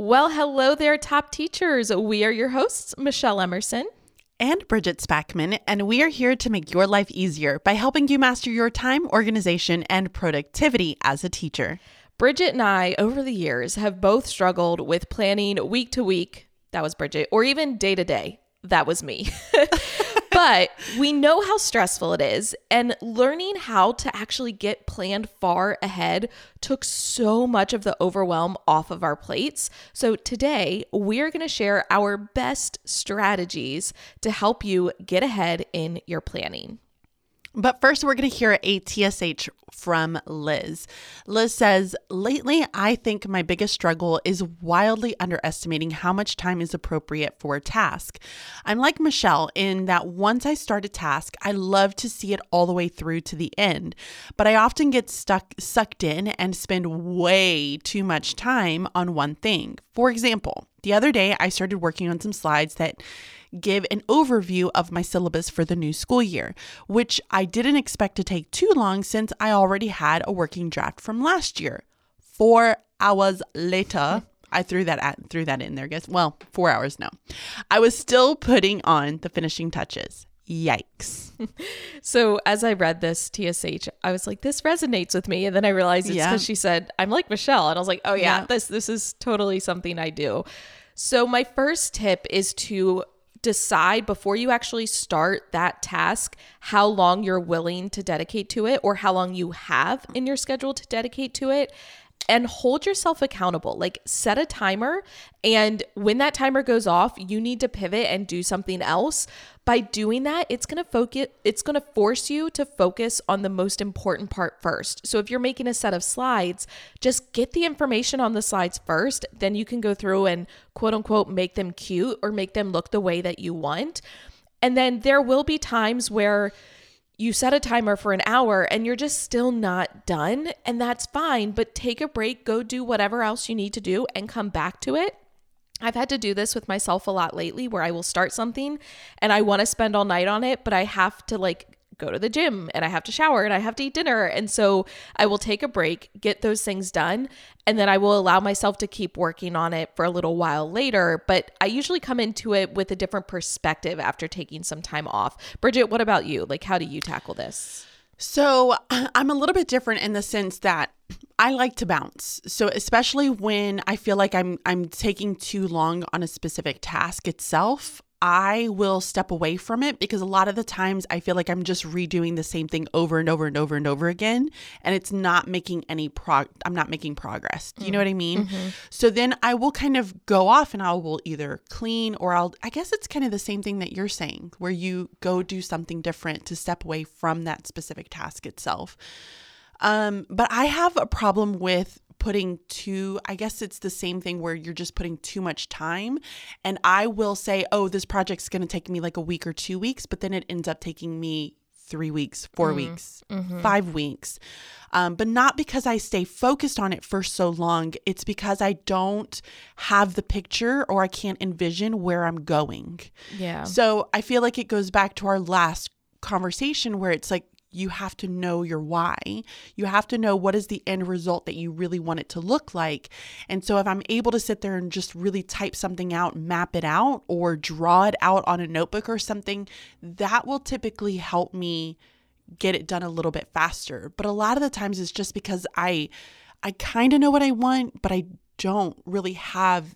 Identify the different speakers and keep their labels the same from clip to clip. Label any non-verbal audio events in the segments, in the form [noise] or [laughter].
Speaker 1: Well, hello there, top teachers. We are your hosts, Michelle Emerson.
Speaker 2: And Bridget Spackman, and we are here to make your life easier by helping you master your time, organization, and productivity as a teacher.
Speaker 1: Bridget and I, over the years, have both struggled with planning week to week. That was Bridget, or even day to day. That was me. [laughs] but we know how stressful it is. And learning how to actually get planned far ahead took so much of the overwhelm off of our plates. So today, we're going to share our best strategies to help you get ahead in your planning.
Speaker 2: But first, we're going to hear a TSH from Liz. Liz says, Lately, I think my biggest struggle is wildly underestimating how much time is appropriate for a task. I'm like Michelle in that once I start a task, I love to see it all the way through to the end, but I often get stuck, sucked in and spend way too much time on one thing. For example, the other day, I started working on some slides that give an overview of my syllabus for the new school year, which I didn't expect to take too long since I already had a working draft from last year. Four hours later, hmm. I threw that at, threw that in there, guess. Well, four hours no. I was still putting on the finishing touches. Yikes.
Speaker 1: so as I read this TSH, I was like, this resonates with me. And then I realized it's because yeah. she said, I'm like Michelle. And I was like, oh yeah, yeah, this this is totally something I do. So my first tip is to decide before you actually start that task how long you're willing to dedicate to it or how long you have in your schedule to dedicate to it and hold yourself accountable. Like set a timer and when that timer goes off, you need to pivot and do something else. By doing that, it's going to focus it's going to force you to focus on the most important part first. So if you're making a set of slides, just get the information on the slides first, then you can go through and quote unquote make them cute or make them look the way that you want. And then there will be times where you set a timer for an hour and you're just still not done, and that's fine, but take a break, go do whatever else you need to do, and come back to it. I've had to do this with myself a lot lately where I will start something and I want to spend all night on it, but I have to like go to the gym and I have to shower and I have to eat dinner. And so I will take a break, get those things done, and then I will allow myself to keep working on it for a little while later. But I usually come into it with a different perspective after taking some time off. Bridget, what about you? Like, how do you tackle this?
Speaker 2: So [clears throat] I'm a little bit different in the sense that I like to bounce. So especially when I feel like I'm I'm taking too long on a specific task itself, I will step away from it because a lot of the times I feel like I'm just redoing the same thing over and over and over and over again and it's not making any prog I'm not making progress. Do you mm. know what I mean? Mm-hmm. So then I will kind of go off and I will either clean or I'll I guess it's kind of the same thing that you're saying where you go do something different to step away from that specific task itself. Um, but I have a problem with putting too, I guess it's the same thing where you're just putting too much time. And I will say, oh, this project's going to take me like a week or two weeks, but then it ends up taking me three weeks, 4 mm, weeks, mm-hmm. five weeks. Um, but not because I stay focused on it for so long. It's because I don't have the picture or I can't envision where I'm going.
Speaker 1: Yeah.
Speaker 2: So I feel like it goes back to our last conversation where it's like you have to know your why. You have to know what is the end result that you really want it to look like. And so if I'm able to sit there and just really type something out, map it out, or draw it out on a notebook or something, that will typically help me get it done a little bit faster. But a lot of the times it's just because I I kind of know what I want, but I don't really have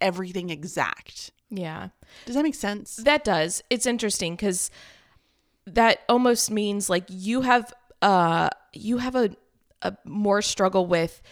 Speaker 2: everything exact.
Speaker 1: Yeah.
Speaker 2: Does that make sense?
Speaker 1: That does. It's interesting cuz that almost means like you have uh you have a a more struggle with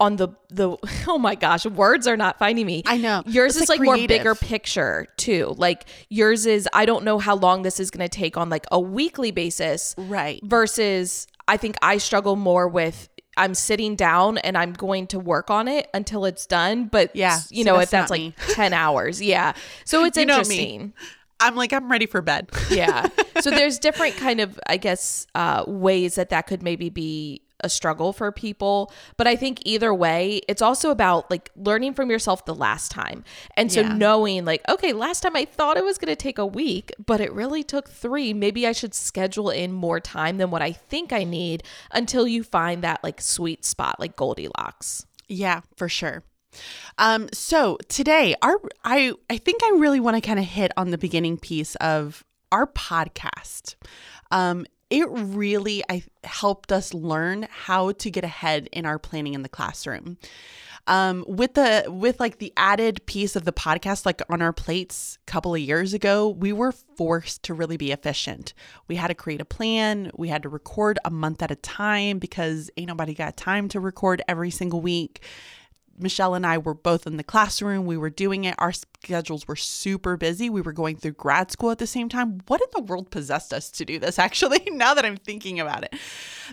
Speaker 1: on the the [laughs] oh my gosh words are not finding me.
Speaker 2: I know.
Speaker 1: Yours it's is like, like more bigger picture too. Like yours is i don't know how long this is going to take on like a weekly basis
Speaker 2: right.
Speaker 1: versus i think i struggle more with i'm sitting down and i'm going to work on it until it's done but yeah. you know if that's like 10 hours. Yeah. So it's interesting
Speaker 2: I'm like, I'm ready for bed. [laughs]
Speaker 1: yeah. So there's different kind of, I guess, uh, ways that that could maybe be a struggle for people. But I think either way, it's also about like learning from yourself the last time. And so yeah. knowing, like, okay, last time I thought it was going to take a week, but it really took three. Maybe I should schedule in more time than what I think I need until you find that like sweet spot, like Goldilocks.
Speaker 2: Yeah, for sure. Um, so today, our I I think I really want to kind of hit on the beginning piece of our podcast. Um, it really I helped us learn how to get ahead in our planning in the classroom. Um, with the with like the added piece of the podcast like on our plates a couple of years ago we were forced to really be efficient we had to create a plan we had to record a month at a time because ain't nobody got time to record every single week Michelle and I were both in the classroom. We were doing it. Our schedules were super busy. We were going through grad school at the same time. What in the world possessed us to do this, [laughs] actually, now that I'm thinking about it?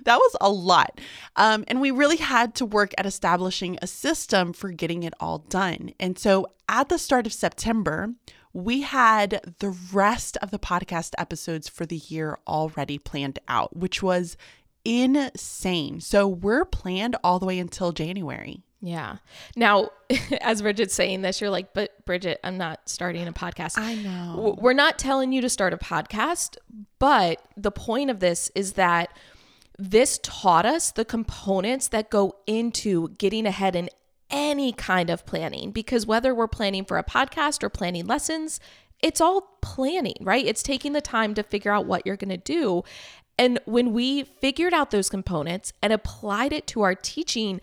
Speaker 2: That was a lot. Um, and we really had to work at establishing a system for getting it all done. And so at the start of September, we had the rest of the podcast episodes for the year already planned out, which was insane. So we're planned all the way until January.
Speaker 1: Yeah. Now, [laughs] as Bridget's saying this, you're like, but Bridget, I'm not starting a podcast.
Speaker 2: I know.
Speaker 1: We're not telling you to start a podcast, but the point of this is that this taught us the components that go into getting ahead in any kind of planning because whether we're planning for a podcast or planning lessons, it's all planning, right? It's taking the time to figure out what you're going to do. And when we figured out those components and applied it to our teaching,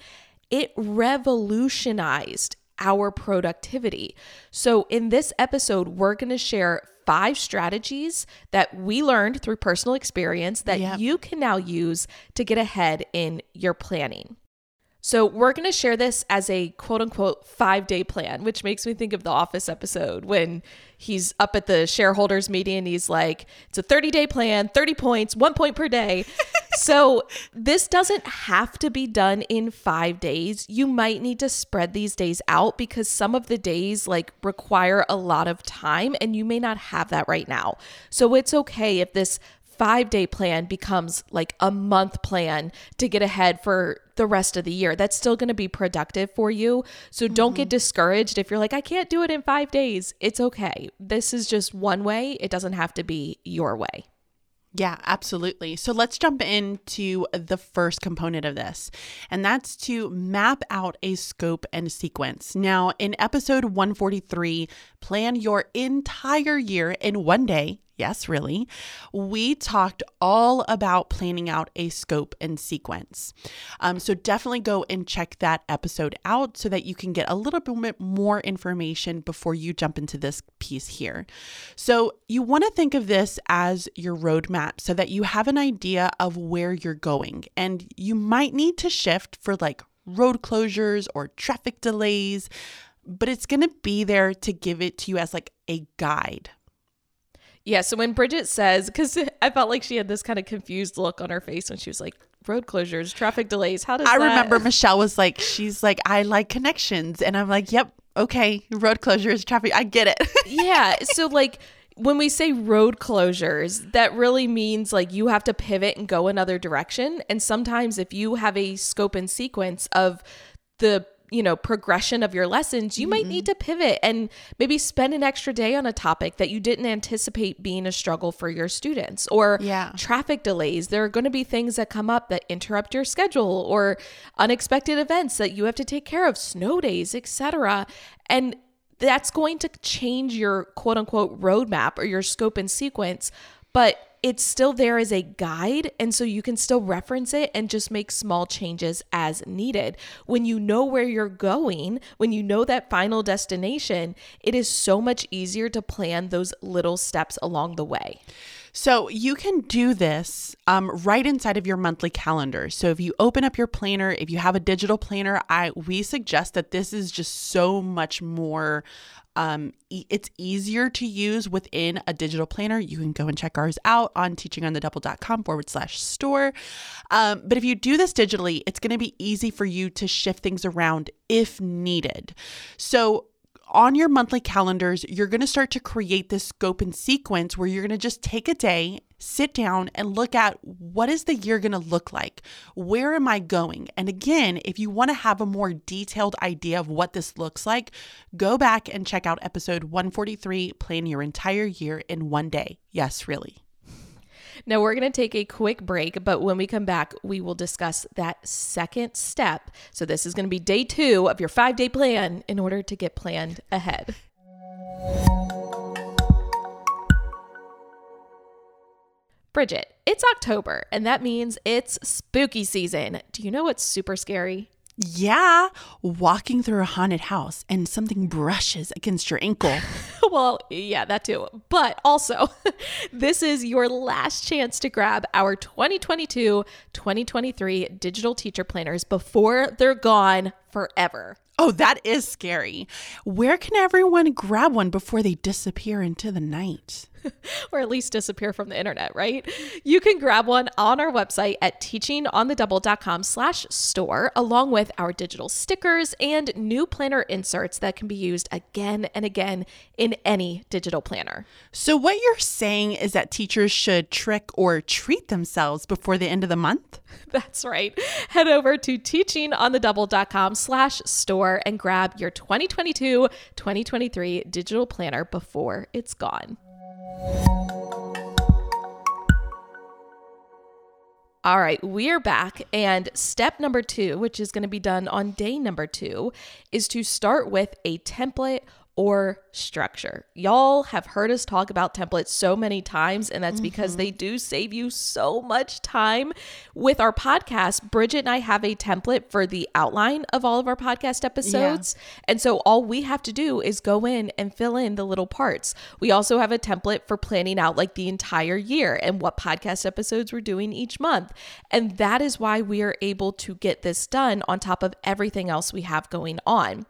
Speaker 1: it revolutionized our productivity. So, in this episode, we're going to share five strategies that we learned through personal experience that yep. you can now use to get ahead in your planning. So, we're going to share this as a quote unquote five day plan, which makes me think of the Office episode when he's up at the shareholders meeting and he's like, it's a 30 day plan, 30 points, one point per day. [laughs] so, this doesn't have to be done in five days. You might need to spread these days out because some of the days like require a lot of time and you may not have that right now. So, it's okay if this five day plan becomes like a month plan to get ahead for the rest of the year. That's still going to be productive for you. So don't mm-hmm. get discouraged if you're like, I can't do it in five days. It's okay. This is just one way, it doesn't have to be your way.
Speaker 2: Yeah, absolutely. So let's jump into the first component of this, and that's to map out a scope and sequence. Now, in episode 143, plan your entire year in one day Yes, really. We talked all about planning out a scope and sequence. Um, so definitely go and check that episode out so that you can get a little bit more information before you jump into this piece here. So you want to think of this as your roadmap so that you have an idea of where you're going. And you might need to shift for like road closures or traffic delays, but it's going to be there to give it to you as like a guide
Speaker 1: yeah. So when Bridget says, because I felt like she had this kind of confused look on her face when she was like, road closures, traffic delays. How does
Speaker 2: I
Speaker 1: that-
Speaker 2: remember Michelle was like, she's like, I like connections. And I'm like, yep, okay, road closures, traffic. I get it. [laughs]
Speaker 1: yeah. So, like, when we say road closures, that really means like you have to pivot and go another direction. And sometimes, if you have a scope and sequence of the you know progression of your lessons you mm-hmm. might need mm-hmm. to pivot and maybe spend an extra day on a topic that you didn't anticipate being a struggle for your students or
Speaker 2: yeah.
Speaker 1: traffic delays there are going to be things that come up that interrupt your schedule or unexpected events that you have to take care of snow days etc and that's going to change your quote unquote roadmap or your scope and sequence but it's still there as a guide. And so you can still reference it and just make small changes as needed. When you know where you're going, when you know that final destination, it is so much easier to plan those little steps along the way.
Speaker 2: So you can do this um, right inside of your monthly calendar. So if you open up your planner, if you have a digital planner, I we suggest that this is just so much more um, e- it's easier to use within a digital planner. You can go and check ours out on teachingonthedouble.com forward slash store. Um, but if you do this digitally, it's going to be easy for you to shift things around if needed. So on your monthly calendars, you're going to start to create this scope and sequence where you're going to just take a day, sit down, and look at what is the year going to look like? Where am I going? And again, if you want to have a more detailed idea of what this looks like, go back and check out episode 143 Plan Your Entire Year in One Day. Yes, really.
Speaker 1: Now, we're going to take a quick break, but when we come back, we will discuss that second step. So, this is going to be day two of your five day plan in order to get planned ahead. Bridget, it's October, and that means it's spooky season. Do you know what's super scary?
Speaker 2: Yeah, walking through a haunted house and something brushes against your ankle. [laughs]
Speaker 1: well, yeah, that too. But also, [laughs] this is your last chance to grab our 2022 2023 digital teacher planners before they're gone forever.
Speaker 2: Oh, that is scary. Where can everyone grab one before they disappear into the night? [laughs]
Speaker 1: or at least disappear from the internet, right? You can grab one on our website at teachingonthedouble.com slash store, along with our digital stickers and new planner inserts that can be used again and again in any digital planner.
Speaker 2: So what you're saying is that teachers should trick or treat themselves before the end of the month? [laughs]
Speaker 1: That's right. Head over to teachingonthedouble.com slash store and grab your 2022-2023 digital planner before it's gone. All right, we are back. And step number two, which is going to be done on day number two, is to start with a template or structure. Y'all have heard us talk about templates so many times, and that's mm-hmm. because they do save you so much time. With our podcast, Bridget and I have a template for the outline of all of our podcast episodes. Yeah. And so all we have to do is go in and fill in the little parts. We also have a template for planning out like the entire year and what podcast episodes we're doing each month. And that is why we are able to get this done on top of everything else we have going on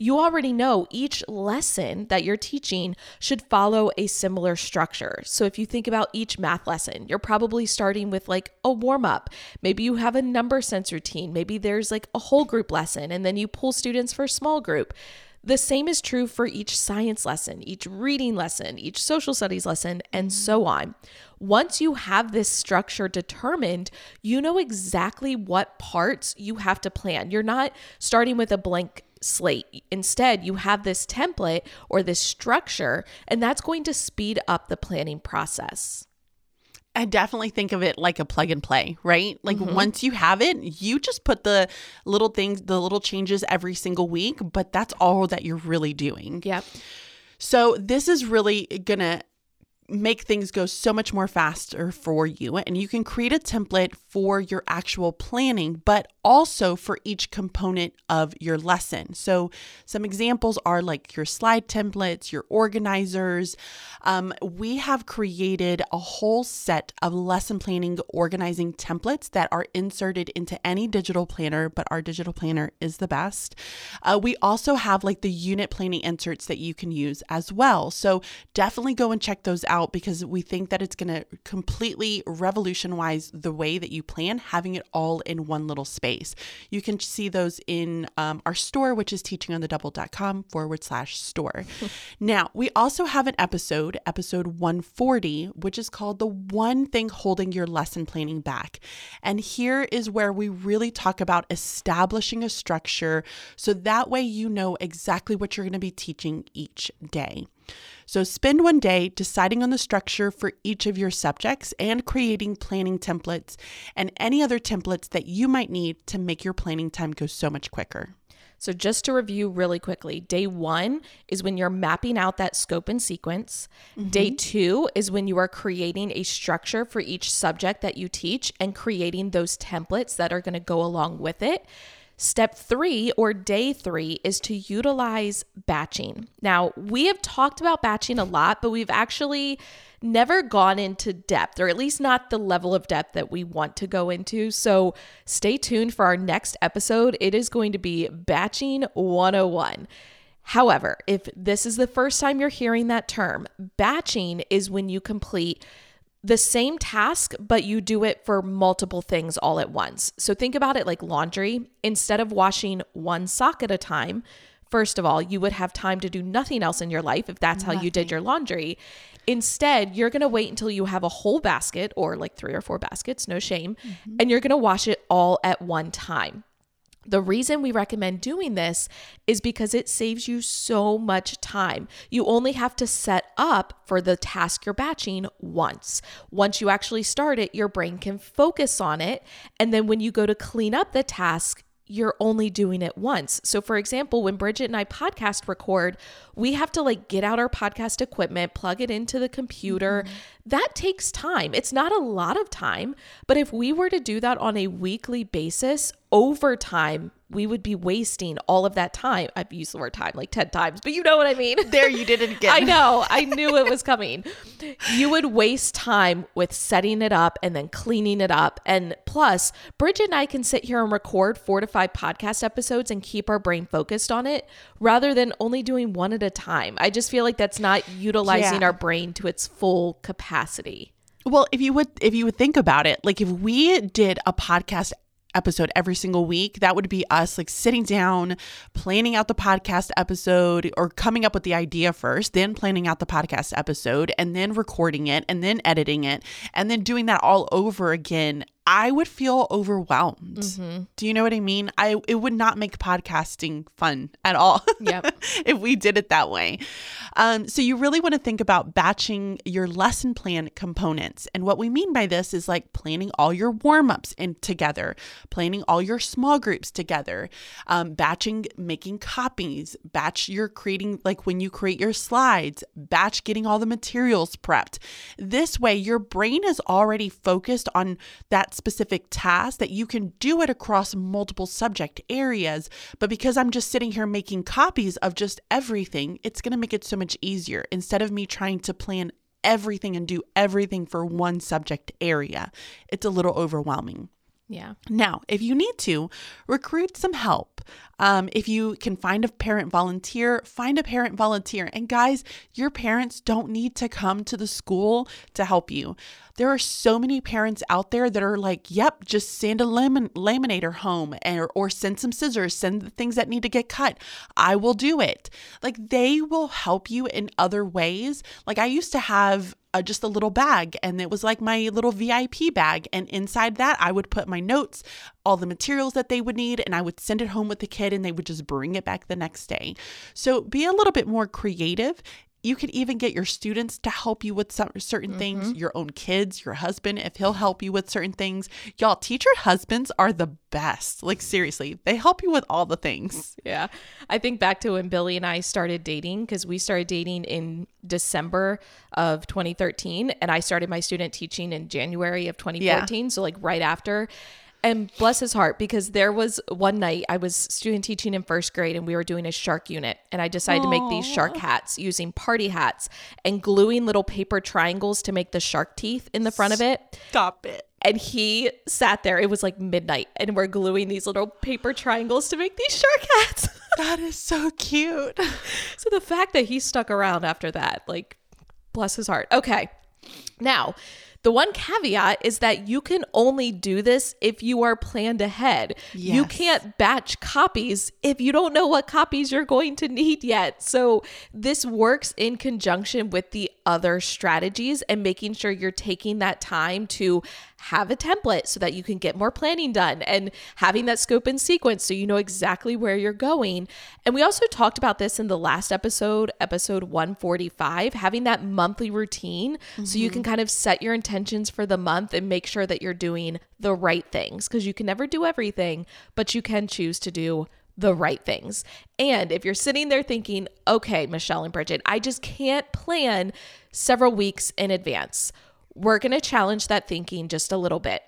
Speaker 1: you already know each lesson that you're teaching should follow a similar structure. So if you think about each math lesson, you're probably starting with like a warm up. Maybe you have a number sense routine. Maybe there's like a whole group lesson, and then you pull students for a small group. The same is true for each science lesson, each reading lesson, each social studies lesson, and mm-hmm. so on. Once you have this structure determined, you know exactly what parts you have to plan. You're not starting with a blank slate. Instead, you have this template or this structure, and that's going to speed up the planning process.
Speaker 2: I definitely think of it like a plug and play, right? Like mm-hmm. once you have it, you just put the little things, the little changes every single week, but that's all that you're really doing.
Speaker 1: Yep.
Speaker 2: So this is really going to make things go so much more faster for you. And you can create a template for your actual planning, but also for each component of your lesson. So, some examples are like your slide templates, your organizers. Um, we have created a whole set of lesson planning organizing templates that are inserted into any digital planner, but our digital planner is the best. Uh, we also have like the unit planning inserts that you can use as well. So, definitely go and check those out out because we think that it's going to completely revolutionize the way that you plan, having it all in one little space. You can see those in um, our store, which is teachingonthedouble.com forward slash store. [laughs] now, we also have an episode, episode 140, which is called The One Thing Holding Your Lesson Planning Back. And here is where we really talk about establishing a structure so that way you know exactly what you're going to be teaching each day. So spend one day deciding on the structure for each of your subjects and creating planning templates and any other templates that you might need to make your planning time go so much quicker.
Speaker 1: So, just to review really quickly, day one is when you're mapping out that scope and sequence. Mm-hmm. Day two is when you are creating a structure for each subject that you teach and creating those templates that are going to go along with it. Step three, or day three, is to utilize batching. Now, we have talked about batching a lot, but we've actually never gone into depth, or at least not the level of depth that we want to go into. So stay tuned for our next episode. It is going to be Batching 101. However, if this is the first time you're hearing that term, batching is when you complete the same task, but you do it for multiple things all at once. So think about it like laundry. Instead of washing one sock at a time, first of all, you would have time to do nothing else in your life if that's nothing. how you did your laundry. Instead, you're going to wait until you have a whole basket or like three or four baskets, no shame, mm-hmm. and you're going to wash it all at one time. The reason we recommend doing this is because it saves you so much time. You only have to set up for the task you're batching once. Once you actually start it, your brain can focus on it. And then when you go to clean up the task, you're only doing it once. So, for example, when Bridget and I podcast record, we have to like get out our podcast equipment, plug it into the computer. Mm-hmm. That takes time. It's not a lot of time, but if we were to do that on a weekly basis, over time, we would be wasting all of that time. I've used the word time like 10 times, but you know what I mean. [laughs]
Speaker 2: There, you did [laughs] it again.
Speaker 1: I know. I knew it was coming. You would waste time with setting it up and then cleaning it up. And plus, Bridget and I can sit here and record four to five podcast episodes and keep our brain focused on it rather than only doing one at a time. I just feel like that's not utilizing yeah. our brain to its full capacity.
Speaker 2: Well, if you would if you would think about it, like if we did a podcast episode every single week. That would be us like sitting down, planning out the podcast episode or coming up with the idea first, then planning out the podcast episode and then recording it and then editing it and then doing that all over again I would feel overwhelmed. Mm-hmm. Do you know what I mean? I it would not make podcasting fun at all. [laughs] Yep. if we did it that way. Um, so you really want to think about batching your lesson plan components. And what we mean by this is like planning all your warm-ups in together, planning all your small groups together, um, batching making copies, batch you're creating like when you create your slides, batch getting all the materials prepped. This way your brain is already focused on that specific task that you can do it across multiple subject areas. But because I'm just sitting here making copies of just everything, it's going to make it so much easier instead of me trying to plan everything and do everything for one subject area. It's a little overwhelming.
Speaker 1: Yeah.
Speaker 2: Now, if you need to, recruit some help. Um, if you can find a parent volunteer, find a parent volunteer. And guys, your parents don't need to come to the school to help you. There are so many parents out there that are like, yep, just send a lamin- laminator home or, or send some scissors, send the things that need to get cut. I will do it. Like they will help you in other ways. Like I used to have just a little bag and it was like my little VIP bag and inside that I would put my notes, all the materials that they would need and I would send it home with the kid and they would just bring it back the next day. So be a little bit more creative you could even get your students to help you with some certain mm-hmm. things, your own kids, your husband, if he'll help you with certain things. Y'all, teacher husbands are the best. Like, seriously, they help you with all the things.
Speaker 1: Yeah. I think back to when Billy and I started dating because we started dating in December of 2013, and I started my student teaching in January of 2014. Yeah. So, like, right after. And bless his heart, because there was one night I was student teaching in first grade and we were doing a shark unit. And I decided Aww. to make these shark hats using party hats and gluing little paper triangles to make the shark teeth in the front of it.
Speaker 2: Stop it.
Speaker 1: And he sat there. It was like midnight, and we're gluing these little paper triangles to make these shark hats. [laughs]
Speaker 2: that is so cute.
Speaker 1: so the fact that he stuck around after that, like, bless his heart. Okay. Now, the one caveat is that you can only do this if you are planned ahead. Yes. You can't batch copies if you don't know what copies you're going to need yet. So, this works in conjunction with the other strategies and making sure you're taking that time to have a template so that you can get more planning done and having that scope and sequence so you know exactly where you're going. And we also talked about this in the last episode, episode 145, having that monthly routine mm-hmm. so you can mm-hmm. kind of set your intentions for the month and make sure that you're doing the right things because you can never do everything, but you can choose to do the right things. And if you're sitting there thinking, okay, Michelle and Bridget, I just can't plan several weeks in advance we're going to challenge that thinking just a little bit.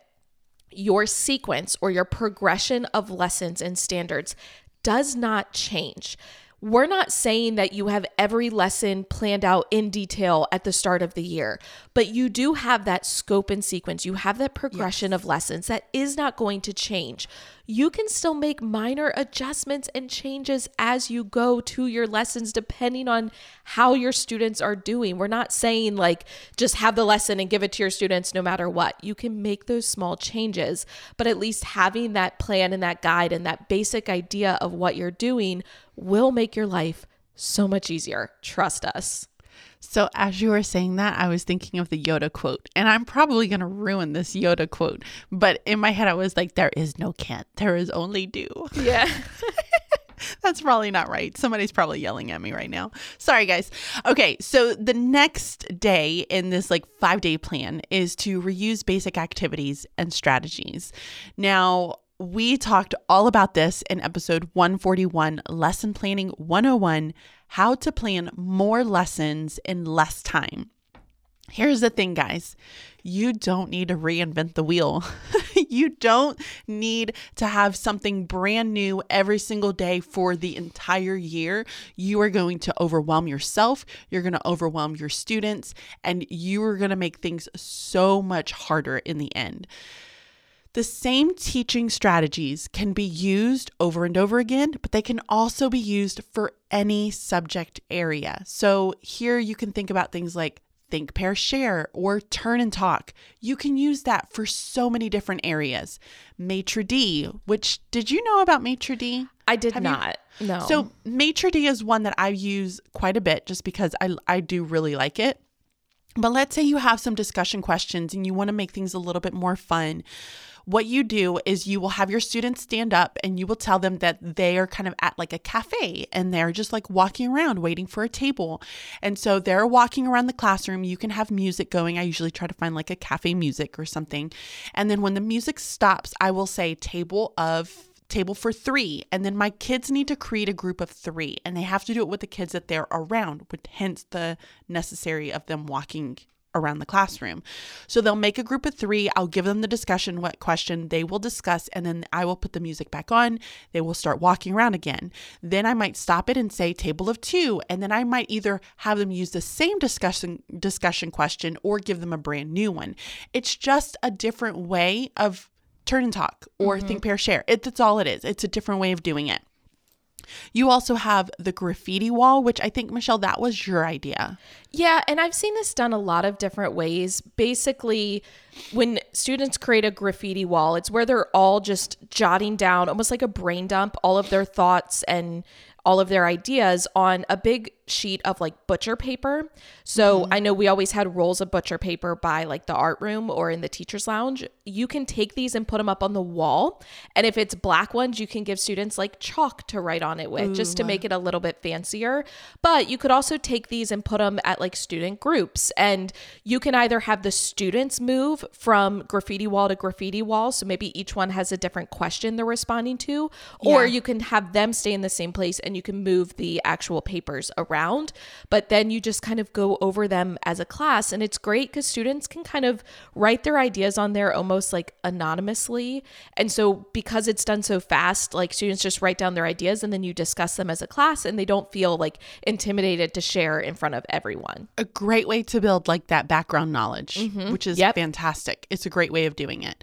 Speaker 1: Your sequence or your progression of lessons and standards does not change. We're not saying that you have every lesson planned out in detail at the start of the year, but you do have that scope and sequence. You have that progression yes. of lessons that is not going to change you can still make minor adjustments and changes as you go to your lessons, depending on how your students are doing. We're not saying like just have the lesson and give it to your students no matter what. You can make those small changes, but at least having that plan and that guide and that basic idea of what you're doing will make your life so much easier. Trust us.
Speaker 2: So, as you were saying that, I was thinking of the Yoda quote, and I'm probably going to ruin this Yoda quote, but in my head, I was like, there is no can't, there is only do.
Speaker 1: Yeah. [laughs]
Speaker 2: That's probably not right. Somebody's probably yelling at me right now. Sorry, guys. Okay, so the next day in this like five day plan is to reuse basic activities and strategies. Now, we talked all about this in episode 141 Lesson Planning 101 How to Plan More Lessons in Less Time. Here's the thing, guys you don't need to reinvent the wheel. [laughs] you don't need to have something brand new every single day for the entire year. You are going to overwhelm yourself, you're going to overwhelm your students, and you are going to make things so much harder in the end. The same teaching strategies can be used over and over again, but they can also be used for any subject area. So here you can think about things like think, pair, share, or turn and talk. You can use that for so many different areas. Maitre d', which did you know about Maitre D?
Speaker 1: I did Have not. You? No.
Speaker 2: So Maitre d' is one that I use quite a bit just because I I do really like it. But let's say you have some discussion questions and you want to make things a little bit more fun what you do is you will have your students stand up and you will tell them that they are kind of at like a cafe and they're just like walking around waiting for a table. And so they're walking around the classroom. You can have music going. I usually try to find like a cafe music or something. And then when the music stops, I will say table of table for three. And then my kids need to create a group of three and they have to do it with the kids that they're around, with hence the necessary of them walking around the classroom. So they'll make a group of three. I'll give them the discussion, what question they will discuss, and then I will put the music back on. They will start walking around again. Then I might stop it and say table of two, and then I might either have them use the same discussion discussion question or give them a brand new one. It's just a different way of turn and talk or mm-hmm. think pair share. It, that's all it is. It's a different way of doing it. You also have the graffiti wall, which I think, Michelle, that was your idea.
Speaker 1: Yeah, and I've seen this done a lot of different ways. Basically, when students create a graffiti wall, it's where they're all just jotting down, almost like a brain dump, all of their thoughts and all of their ideas on a big sheet of like butcher paper. So mm-hmm. I know we always had rolls of butcher paper by like the art room or in the teacher's lounge. You can take these and put them up on the wall. And if it's black ones, you can give students like chalk to write on it with Ooh. just to make it a little bit fancier. But you could also take these and put them at like student groups. And you can either have the students move from graffiti wall to graffiti wall. So maybe each one has a different question they're responding to, or yeah. you can have them stay in the same place and you can move the actual papers around. But then you just kind of go over them as a class. And it's great because students can kind of write their ideas on there almost like anonymously. And so because it's done so fast, like students just write down their ideas and then you discuss them as a class and they don't feel like intimidated to share in front of everyone.
Speaker 2: A great way to build like that background knowledge, mm-hmm. which is yep. fantastic. It's a great way of doing it.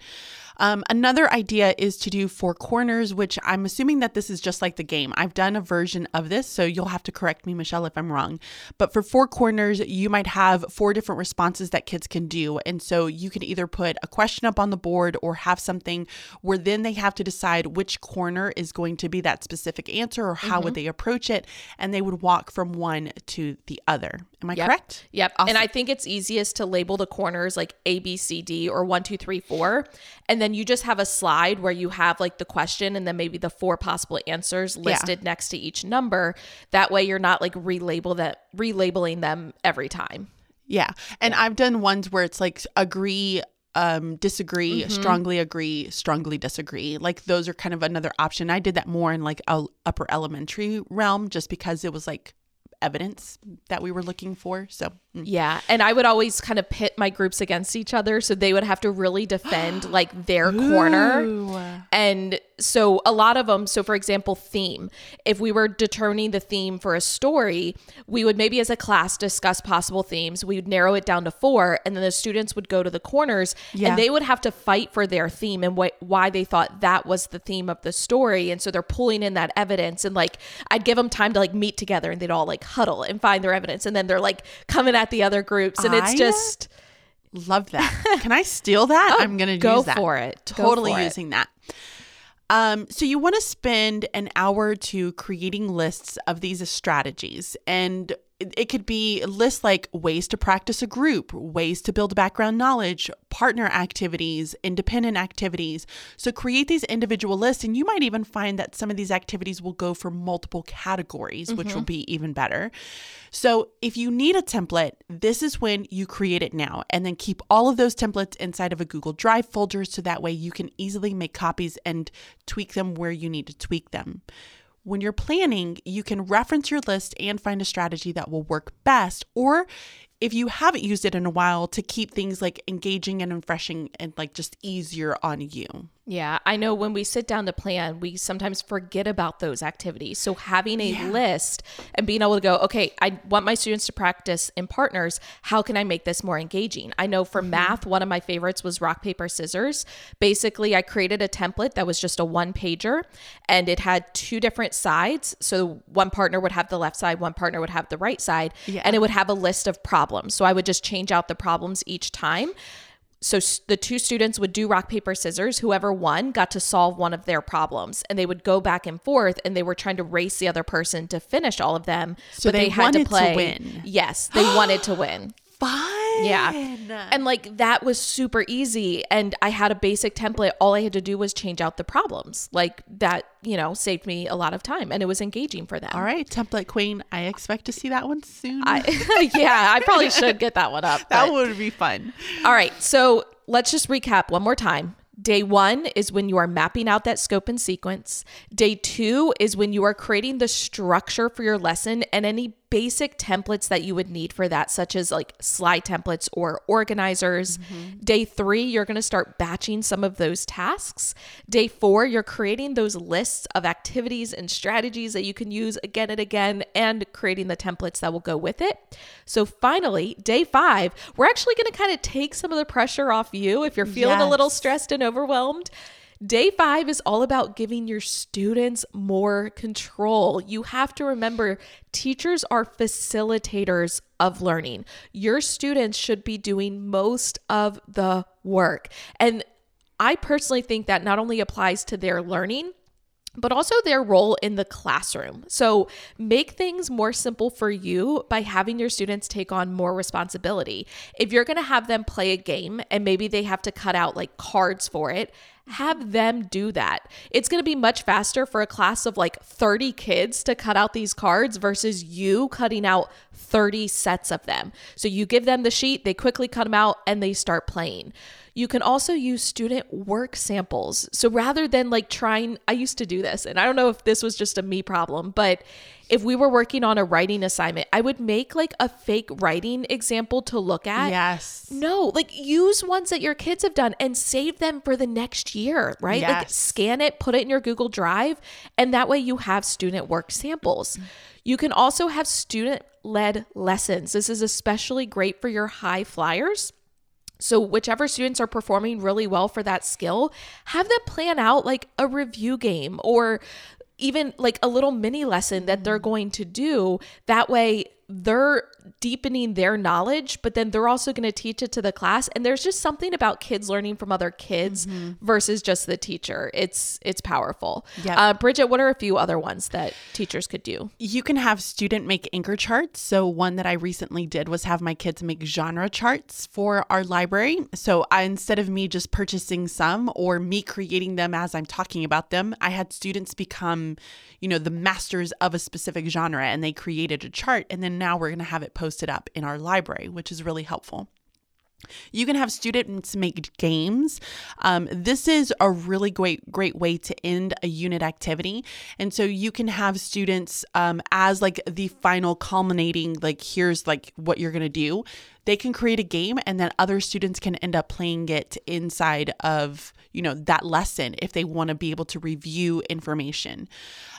Speaker 2: Um, another idea is to do four corners, which I'm assuming that this is just like the game. I've done a version of this, so you'll have to correct me, Michelle, if I'm wrong. But for four corners, you might have four different responses that kids can do. And so you can either put a question up on the board or have something where then they have to decide which corner is going to be that specific answer or how mm-hmm. would they approach it. And they would walk from one to the other. Am I
Speaker 1: yep.
Speaker 2: correct?
Speaker 1: Yep. Awesome. And I think it's easiest to label the corners like A, B, C, D or one, two, three, four. And then you just have a slide where you have like the question and then maybe the four possible answers listed yeah. next to each number. That way you're not like relabel that relabeling them every time.
Speaker 2: Yeah. And yeah. I've done ones where it's like agree um disagree mm-hmm. strongly agree strongly disagree like those are kind of another option i did that more in like a upper elementary realm just because it was like evidence that we were looking for. So,
Speaker 1: mm. yeah. And I would always kind of pit my groups against each other. So they would have to really defend [gasps] like their corner. And so a lot of them, so for example, theme. If we were determining the theme for a story, we would maybe as a class discuss possible themes. We would narrow it down to four, and then the students would go to the corners yeah. and they would have to fight for their theme and wh- why they thought that was the theme of the story. And so they're pulling in that evidence. And like, I'd give them time to like meet together and they'd all like huddle and find their evidence. And then they're like coming at the other groups. And it's just.
Speaker 2: Love that. Can I steal that? [laughs]
Speaker 1: oh,
Speaker 2: I'm going to
Speaker 1: go
Speaker 2: that.
Speaker 1: for it.
Speaker 2: Totally
Speaker 1: for
Speaker 2: using it. that. Um, so you want to spend an hour two creating lists of these strategies. And it could be lists like ways to practice a group, ways to build background knowledge, partner activities, independent activities. So create these individual lists, and you might even find that some of these activities will go for multiple categories, mm-hmm. which will mm-hmm. be even better. So if you need a template, this is when you create it now, and then keep all of those templates inside of a Google Drive folder so that way you can easily make copies and tweak them where you need to tweak them. When you're planning, you can reference your list and find a strategy that will work best. Or if you haven't used it in a while, to keep things like engaging and refreshing and like just easier on you.
Speaker 1: Yeah, I know when we sit down to plan, we sometimes forget about those activities. So having a yeah. list and being able to go, okay, I want my students to practice in partners. How can I make this more engaging? I know for mm-hmm. math, one of my favorites was rock, paper, scissors. Basically, I created a template that was just a one pager and it had two different sides. So one partner would have the left side, one partner would have the right side, yeah. and it would have a list of problems. So I would just change out the problems each time so the two students would do rock paper scissors. Whoever won got to solve one of their problems and they would go back and forth and they were trying to race the other person to finish all of them
Speaker 2: so but they, they had to play to win.
Speaker 1: Yes they wanted to win
Speaker 2: fun.
Speaker 1: Yeah. And like that was super easy. And I had a basic template. All I had to do was change out the problems. Like that, you know, saved me a lot of time and it was engaging for them.
Speaker 2: All right, template queen. I expect to see that one soon.
Speaker 1: I, [laughs] yeah, I probably should get that one up. [laughs]
Speaker 2: that would be fun.
Speaker 1: All right. So let's just recap one more time. Day one is when you are mapping out that scope and sequence. Day two is when you are creating the structure for your lesson and any basic templates that you would need for that, such as like slide templates or organizers. Mm-hmm. Day three, you're going to start batching some of those tasks. Day four, you're creating those lists of activities and strategies that you can use again and again and creating the templates that will go with it. So finally, day five, we're actually going to kind of take some of the pressure off you if you're feeling yes. a little stressed and overwhelmed Day five is all about giving your students more control. You have to remember teachers are facilitators of learning. Your students should be doing most of the work. And I personally think that not only applies to their learning, but also their role in the classroom. So make things more simple for you by having your students take on more responsibility. If you're going to have them play a game and maybe they have to cut out like cards for it, have them do that. It's going to be much faster for a class of like 30 kids to cut out these cards versus you cutting out 30 sets of them. So you give them the sheet, they quickly cut them out, and they start playing. You can also use student work samples. So rather than like trying, I used to do this, and I don't know if this was just a me problem, but if we were working on a writing assignment, I would make like a fake writing example to look at.
Speaker 2: Yes.
Speaker 1: No, like use ones that your kids have done and save them for the next year, right? Yes. Like scan it, put it in your Google Drive, and that way you have student work samples. You can also have student led lessons. This is especially great for your high flyers so, whichever students are performing really well for that skill, have them plan out like a review game or even like a little mini lesson that they're mm-hmm. going to do. That way, they're deepening their knowledge, but then they're also going to teach it to the class. And there's just something about kids learning from other kids mm-hmm. versus just the teacher. It's it's powerful. Yeah, uh, Bridget, what are a few other ones that teachers could do?
Speaker 2: You can have student make anchor charts. So one that I recently did was have my kids make genre charts for our library. So I, instead of me just purchasing some or me creating them as I'm talking about them, I had students become, you know, the masters of a specific genre, and they created a chart, and then now we're going to have it posted up in our library, which is really helpful. You can have students make games. Um, this is a really great great way to end a unit activity, and so you can have students um, as like the final culminating like here's like what you're gonna do. They can create a game, and then other students can end up playing it inside of you know that lesson if they want to be able to review information.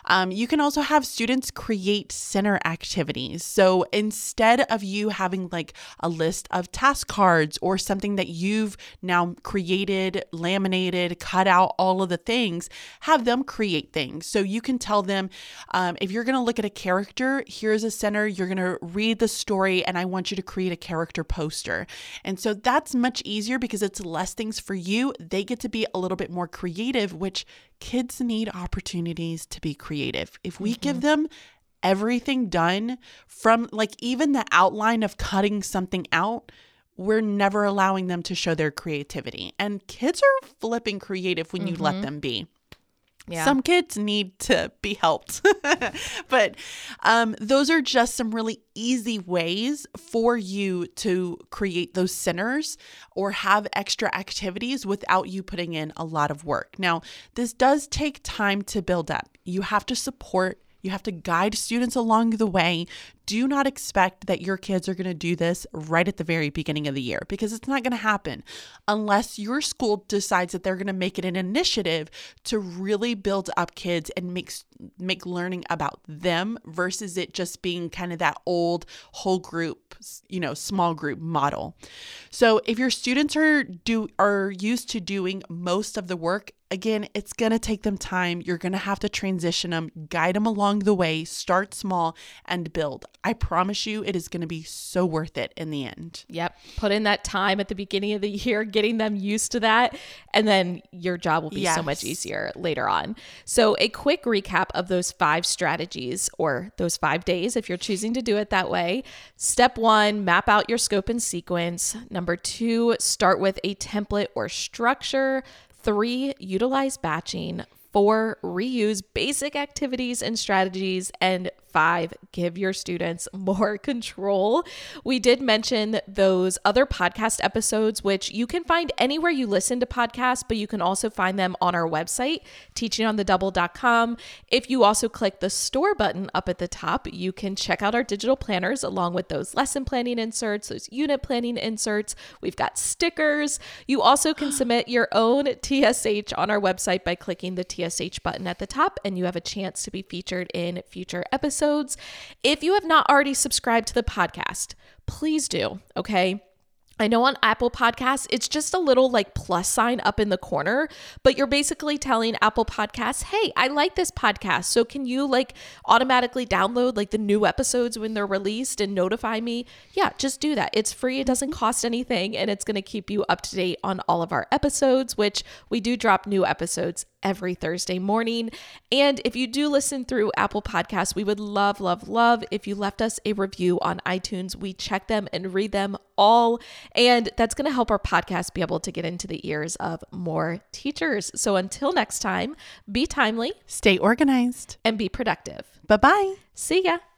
Speaker 2: Um, you can also have students create center activities. So instead of you having like a list of task cards or something that you've now created, laminated, cut out all of the things, have them create things. So you can tell them um, if you're going to look at a character, here's a center, you're going to read the story, and I want you to create a character poster. And so that's much easier because it's less things for you. They get to be a little bit more creative, which kids need opportunities to be creative. If we mm-hmm. give them everything done from like even the outline of cutting something out we're never allowing them to show their creativity. And kids are flipping creative when you mm-hmm. let them be. Yeah. Some kids need to be helped. [laughs] but um, those are just some really easy ways for you to create those centers or have extra activities without you putting in a lot of work. Now, this does take time to build up. You have to support you have to guide students along the way. Do not expect that your kids are going to do this right at the very beginning of the year because it's not going to happen unless your school decides that they're going to make it an initiative to really build up kids and make make learning about them versus it just being kind of that old whole group, you know, small group model. So if your students are do are used to doing most of the work Again, it's going to take them time. You're going to have to transition them, guide them along the way, start small and build. I promise you, it is going to be so worth it in the end.
Speaker 1: Yep. Put in that time at the beginning of the year, [laughs] getting them used to that, and then your job will be yes. so much easier later on. So, a quick recap of those five strategies or those five days if you're choosing to do it that way. Step one, map out your scope and sequence. Number two, start with a template or structure. Three, utilize batching. Four, reuse basic activities and strategies. And five, give your students [laughs] more control. We did mention those other podcast episodes, which you can find anywhere you listen to podcasts, but you can also find them on our website, teachingonthedouble.com. If you also click the store button up at the top, you can check out our digital planners along with those lesson planning inserts, those unit planning inserts. We've got stickers. You also can [gasps] submit your own TSH on our website by clicking the TSH button at the top, and you have a chance to be featured in future episodes episodes. If you have not already subscribed to the podcast, please do, okay? I know on Apple Podcasts, it's just a little like plus sign up in the corner, but you're basically telling Apple Podcasts, hey, I like this podcast. So can you like automatically download like the new episodes when they're released and notify me? Yeah, just do that. It's free, it doesn't mm-hmm. cost anything, and it's going to keep you up to date on all of our episodes, which we do drop new episodes every Thursday morning. And if you do listen through Apple Podcasts, we would love, love, love if you left us a review on iTunes. We check them and read them all. And that's going to help our podcast be able to get into the ears of more teachers. So until next time, be timely,
Speaker 2: stay organized,
Speaker 1: and be productive.
Speaker 2: Bye bye.
Speaker 1: See ya.